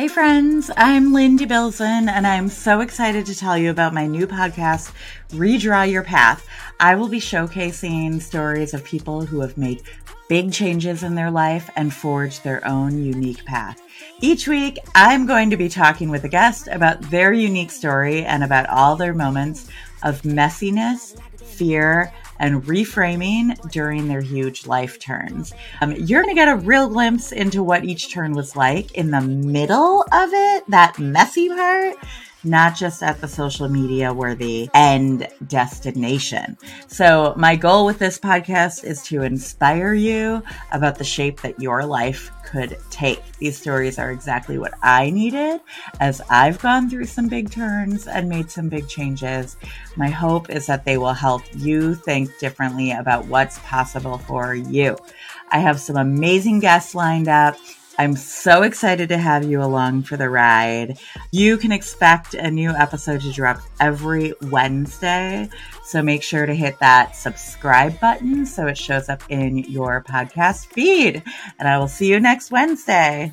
Hey, friends, I'm Lindy Bilson, and I'm so excited to tell you about my new podcast, Redraw Your Path. I will be showcasing stories of people who have made big changes in their life and forged their own unique path. Each week, I'm going to be talking with a guest about their unique story and about all their moments of messiness, fear, and reframing during their huge life turns. Um, you're going to get a real glimpse into what each turn was like in the middle of it, that messy part not just at the social media worthy end destination. So, my goal with this podcast is to inspire you about the shape that your life could take. These stories are exactly what I needed as I've gone through some big turns and made some big changes. My hope is that they will help you think differently about what's possible for you. I have some amazing guests lined up I'm so excited to have you along for the ride. You can expect a new episode to drop every Wednesday. So make sure to hit that subscribe button so it shows up in your podcast feed. And I will see you next Wednesday.